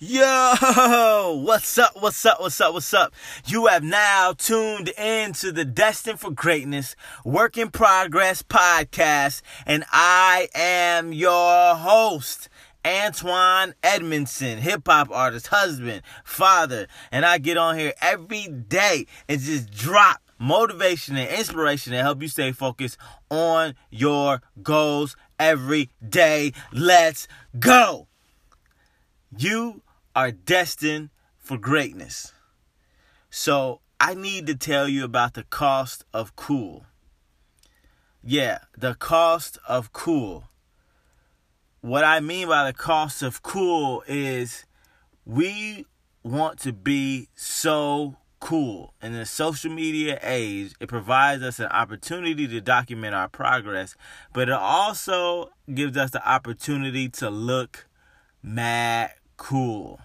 Yo, what's up? What's up? What's up? What's up? You have now tuned in to the Destined for Greatness Work in Progress podcast, and I am your host. Antoine Edmondson, hip hop artist, husband, father, and I get on here every day and just drop motivation and inspiration to help you stay focused on your goals every day. Let's go! You are destined for greatness. So I need to tell you about the cost of cool. Yeah, the cost of cool. What I mean by the cost of cool is we want to be so cool. In the social media age, it provides us an opportunity to document our progress, but it also gives us the opportunity to look mad cool.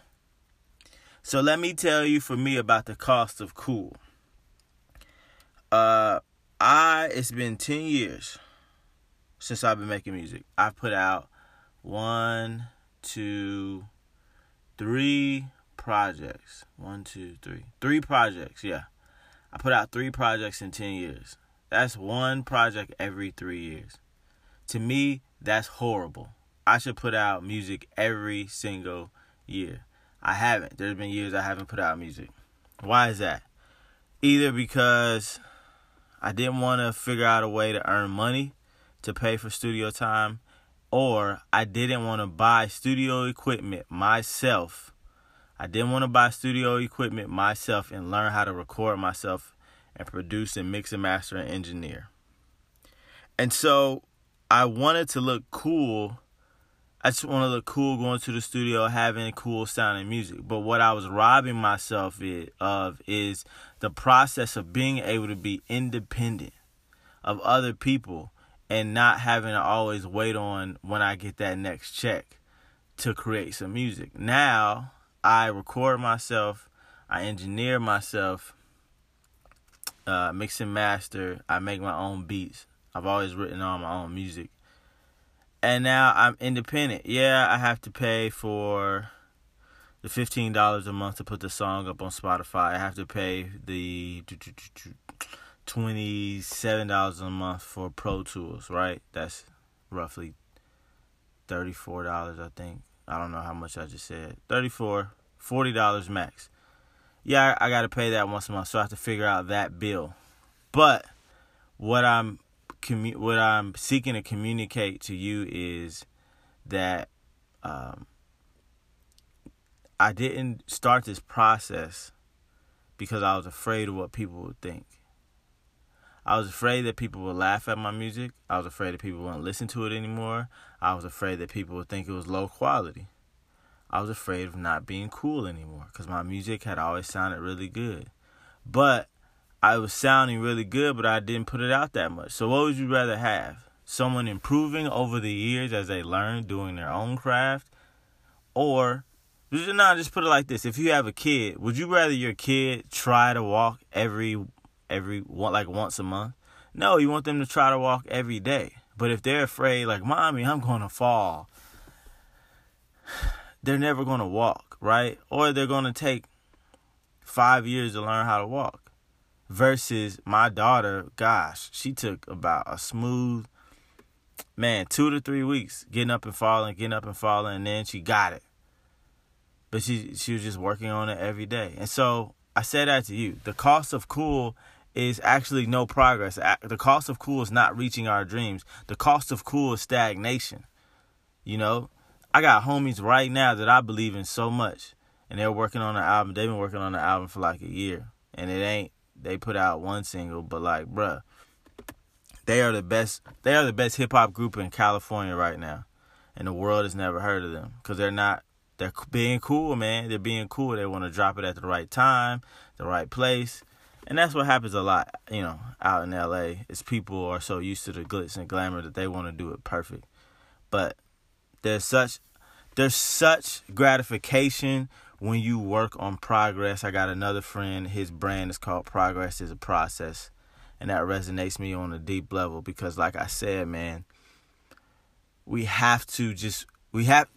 So let me tell you for me about the cost of cool. Uh I it's been 10 years since I've been making music. I've put out one, two, three projects. One, two, three. Three projects, yeah. I put out three projects in 10 years. That's one project every three years. To me, that's horrible. I should put out music every single year. I haven't. There's been years I haven't put out music. Why is that? Either because I didn't want to figure out a way to earn money to pay for studio time, or I didn't want to buy studio equipment myself. I didn't want to buy studio equipment myself and learn how to record myself and produce and mix and master and engineer. And so I wanted to look cool I just want to look cool going to the studio, having cool sounding music. But what I was robbing myself of is the process of being able to be independent of other people and not having to always wait on when I get that next check to create some music. Now I record myself, I engineer myself, uh, mix and master. I make my own beats. I've always written all my own music and now I'm independent. Yeah, I have to pay for the fifteen dollars a month to put the song up on Spotify. I have to pay the twenty seven dollars a month for Pro Tools. Right, that's roughly thirty four dollars. I think. I don't know how much I just said. Thirty four, forty dollars max. Yeah, I, I got to pay that once a month, so I have to figure out that bill. But what I'm commu- what I'm seeking to communicate to you is that um, I didn't start this process because I was afraid of what people would think. I was afraid that people would laugh at my music. I was afraid that people wouldn't listen to it anymore. I was afraid that people would think it was low quality. I was afraid of not being cool anymore because my music had always sounded really good. But I was sounding really good, but I didn't put it out that much. So what would you rather have? Someone improving over the years as they learn doing their own craft? Or no, just put it like this. If you have a kid, would you rather your kid try to walk every every like once a month? No, you want them to try to walk every day. But if they're afraid, like, mommy, I'm gonna fall, they're never gonna walk, right? Or they're gonna take five years to learn how to walk versus my daughter, gosh, she took about a smooth man, two to three weeks getting up and falling, getting up and falling, and then she got it. But she she was just working on it every day. And so I said that to you. The cost of cool is actually no progress. The cost of cool is not reaching our dreams. The cost of cool is stagnation. You know, I got homies right now that I believe in so much, and they're working on the album. They've been working on the album for like a year, and it ain't they put out one single, but like, bruh, they are the best. They are the best hip hop group in California right now, and the world has never heard of them because they're not. They're being cool, man. They're being cool. They want to drop it at the right time, the right place, and that's what happens a lot, you know, out in LA. Is people are so used to the glitz and glamour that they want to do it perfect, but there's such there's such gratification when you work on progress, I got another friend, his brand is called Progress is a Process. And that resonates me on a deep level because like I said, man, we have to just we have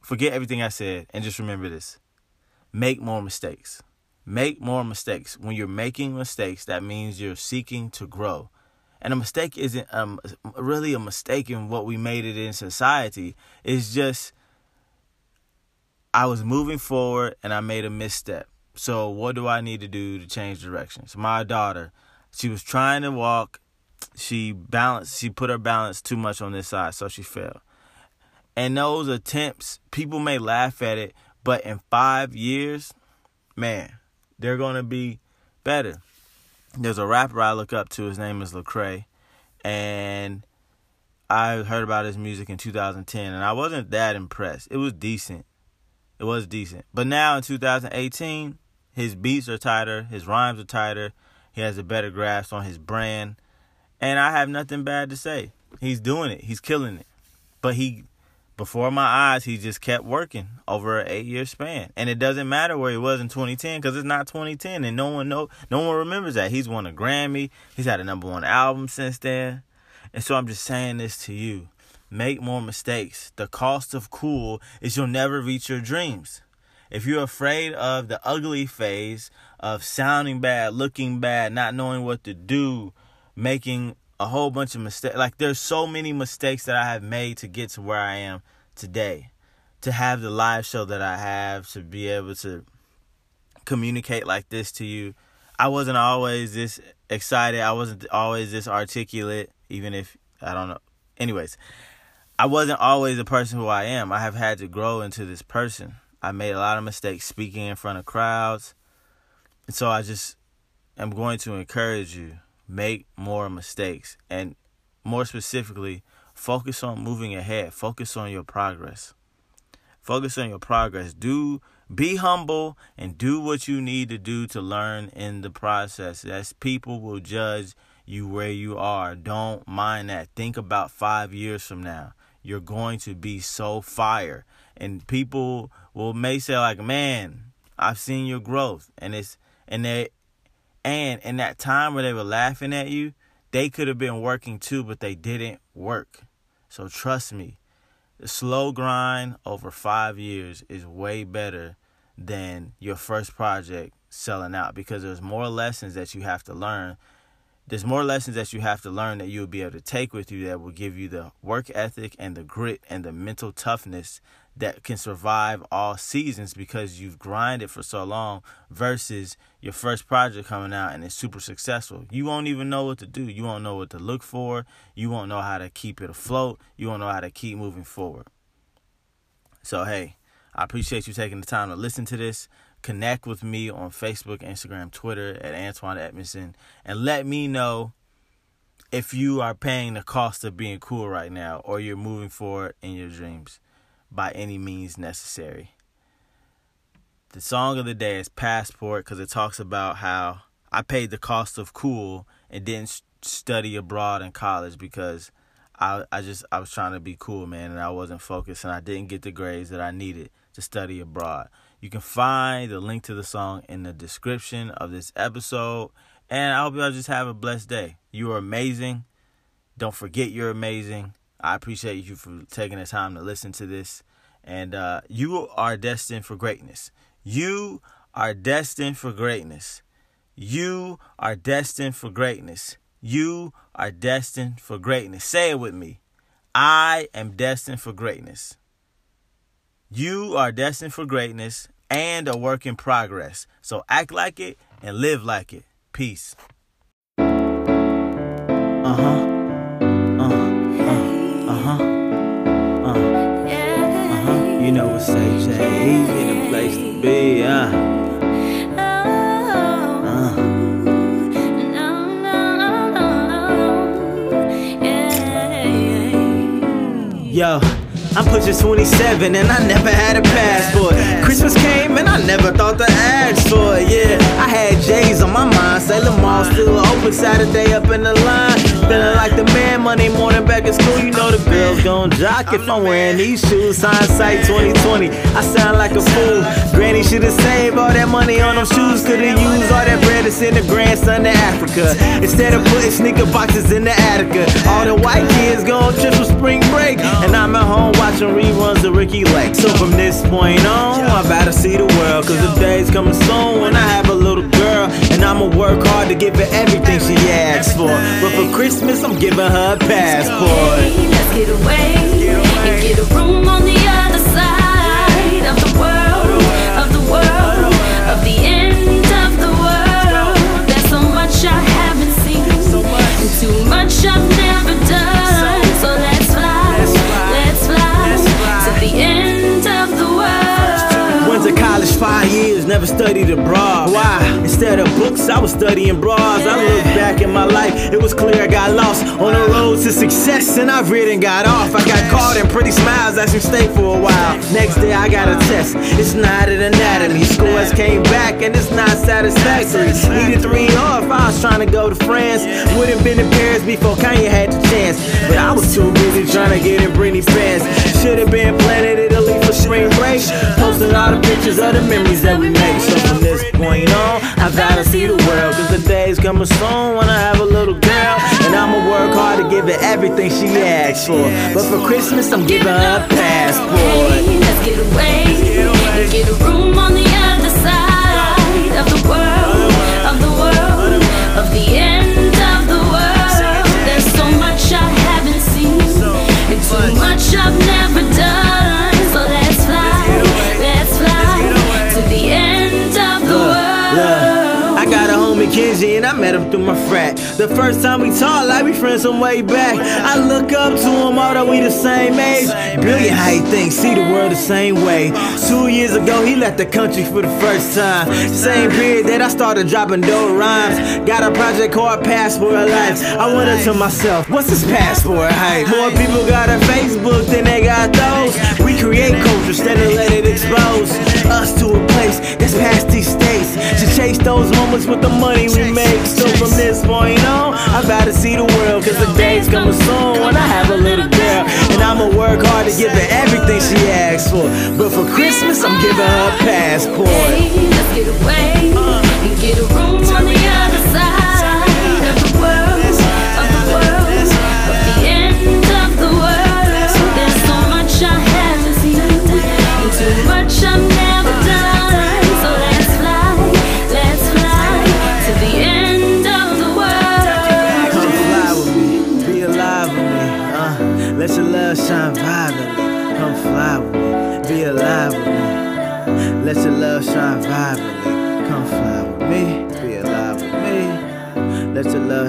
forget everything I said and just remember this. Make more mistakes. Make more mistakes. When you're making mistakes, that means you're seeking to grow. And a mistake isn't um, really a mistake in what we made it in society. It's just I was moving forward and I made a misstep. So what do I need to do to change directions? My daughter, she was trying to walk. She balanced. She put her balance too much on this side, so she fell. And those attempts, people may laugh at it, but in five years, man, they're gonna be better there's a rapper I look up to. His name is Lecrae, and I heard about his music in 2010, and I wasn't that impressed. It was decent. It was decent. But now in 2018, his beats are tighter, his rhymes are tighter. He has a better grasp on his brand, and I have nothing bad to say. He's doing it. He's killing it. But he before my eyes, he just kept working over an eight year span. And it doesn't matter where he was in 2010 because it's not 2010, and no one know, no one remembers that. He's won a Grammy. He's had a number one album since then. And so I'm just saying this to you: make more mistakes. The cost of cool is you'll never reach your dreams. If you're afraid of the ugly phase of sounding bad, looking bad, not knowing what to do, making a whole bunch of mistakes. Like there's so many mistakes that I have made to get to where I am today. To have the live show that I have, to be able to communicate like this to you. I wasn't always this excited. I wasn't always this articulate, even if I don't know. Anyways, I wasn't always the person who I am. I have had to grow into this person. I made a lot of mistakes speaking in front of crowds. And so I just am going to encourage you make more mistakes. And more specifically focus on moving ahead. Focus on your progress. Focus on your progress. Do be humble and do what you need to do to learn in the process. As people will judge you where you are. Don't mind that. Think about 5 years from now you're going to be so fire and people will may say like man I've seen your growth and it's and they and in that time where they were laughing at you, they could have been working too, but they didn't work. So trust me, the slow grind over five years is way better than your first project selling out because there's more lessons that you have to learn. There's more lessons that you have to learn that you'll be able to take with you that will give you the work ethic and the grit and the mental toughness that can survive all seasons because you've grinded for so long versus your first project coming out and it's super successful. You won't even know what to do. You won't know what to look for. You won't know how to keep it afloat. You won't know how to keep moving forward. So, hey, I appreciate you taking the time to listen to this. Connect with me on Facebook, Instagram, Twitter at Antoine Edmondson and let me know if you are paying the cost of being cool right now or you're moving forward in your dreams by any means necessary. The song of the day is Passport because it talks about how I paid the cost of cool and didn't study abroad in college because I I just I was trying to be cool, man, and I wasn't focused and I didn't get the grades that I needed to study abroad. You can find the link to the song in the description of this episode. And I hope y'all just have a blessed day. You are amazing. Don't forget you're amazing. I appreciate you for taking the time to listen to this. And uh, you are destined for greatness. You are destined for greatness. You are destined for greatness. You are destined for greatness. Say it with me. I am destined for greatness. You are destined for greatness and a work in progress. So act like it and live like it. Peace. Uh huh. You know it's AJ in the place to be, uh. Yo, I'm pushing 27 and I never had a passport. Christmas came and I never thought to ask for it. Yeah, I had J's on my mind. Sailor Mall still open Saturday up in the line. Feeling like the man Monday morning back at school. You know the girls gon' jock if I'm wearing these shoes. Hindsight 2020, I sound like a fool. Granny should've saved all that money on them shoes. Could've used all that bread to send the grandson to Africa. Instead of putting sneaker boxes in the Attica. All the white kids gon' trip for spring break. And I'm at home watching reruns of Ricki Lake. So from this point on, I better see the world. Cause the day's coming soon when I have a little girl. And I'ma work hard to give her everything she asks for. But for Christmas, I'm giving her a passport. Let's get away and get a room on the never studied abroad. Why? Instead of books, I was studying bras. I look back in my life, it was clear I got lost on the road to success, and I really got off. I got caught in pretty smiles, I should stay for a while. Next day, I got a test, it's not an anatomy. Scores came back, and it's not satisfactory. Needed three off, I was trying to go to France. Would've been in Paris before Kanye had the chance, but I was too busy trying to get in Britney fans. Should've been Planet Italy for spring break. All the pictures of the memories that we made. So from this point on, I gotta see the world. Cause the day's coming soon when I have a little girl. And I'ma work hard to give her everything she asks for. But for Christmas, I'm giving her a passport. Hey, let's get away get a room on the other side of the world, The first time we talked, like we friends some way back. I look up to him, although we the same age. Brilliant how he thinks, see the world the same way. Two years ago, he left the country for the first time. Same period that I started dropping dope rhymes. Got a project called Passport Life. I wondered to myself, what's this passport hype? More people got a Facebook than they got those. We create culture instead of let it expose us to a place that's past these states. To chase those moments with the money we make. So from this point on, I'm gotta see the world. Cause the day's coming soon when I have a little girl.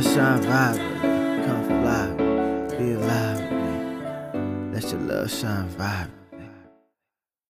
Your love shine vibrantly. Come fly, be alive with me. Let your love shine vibrantly.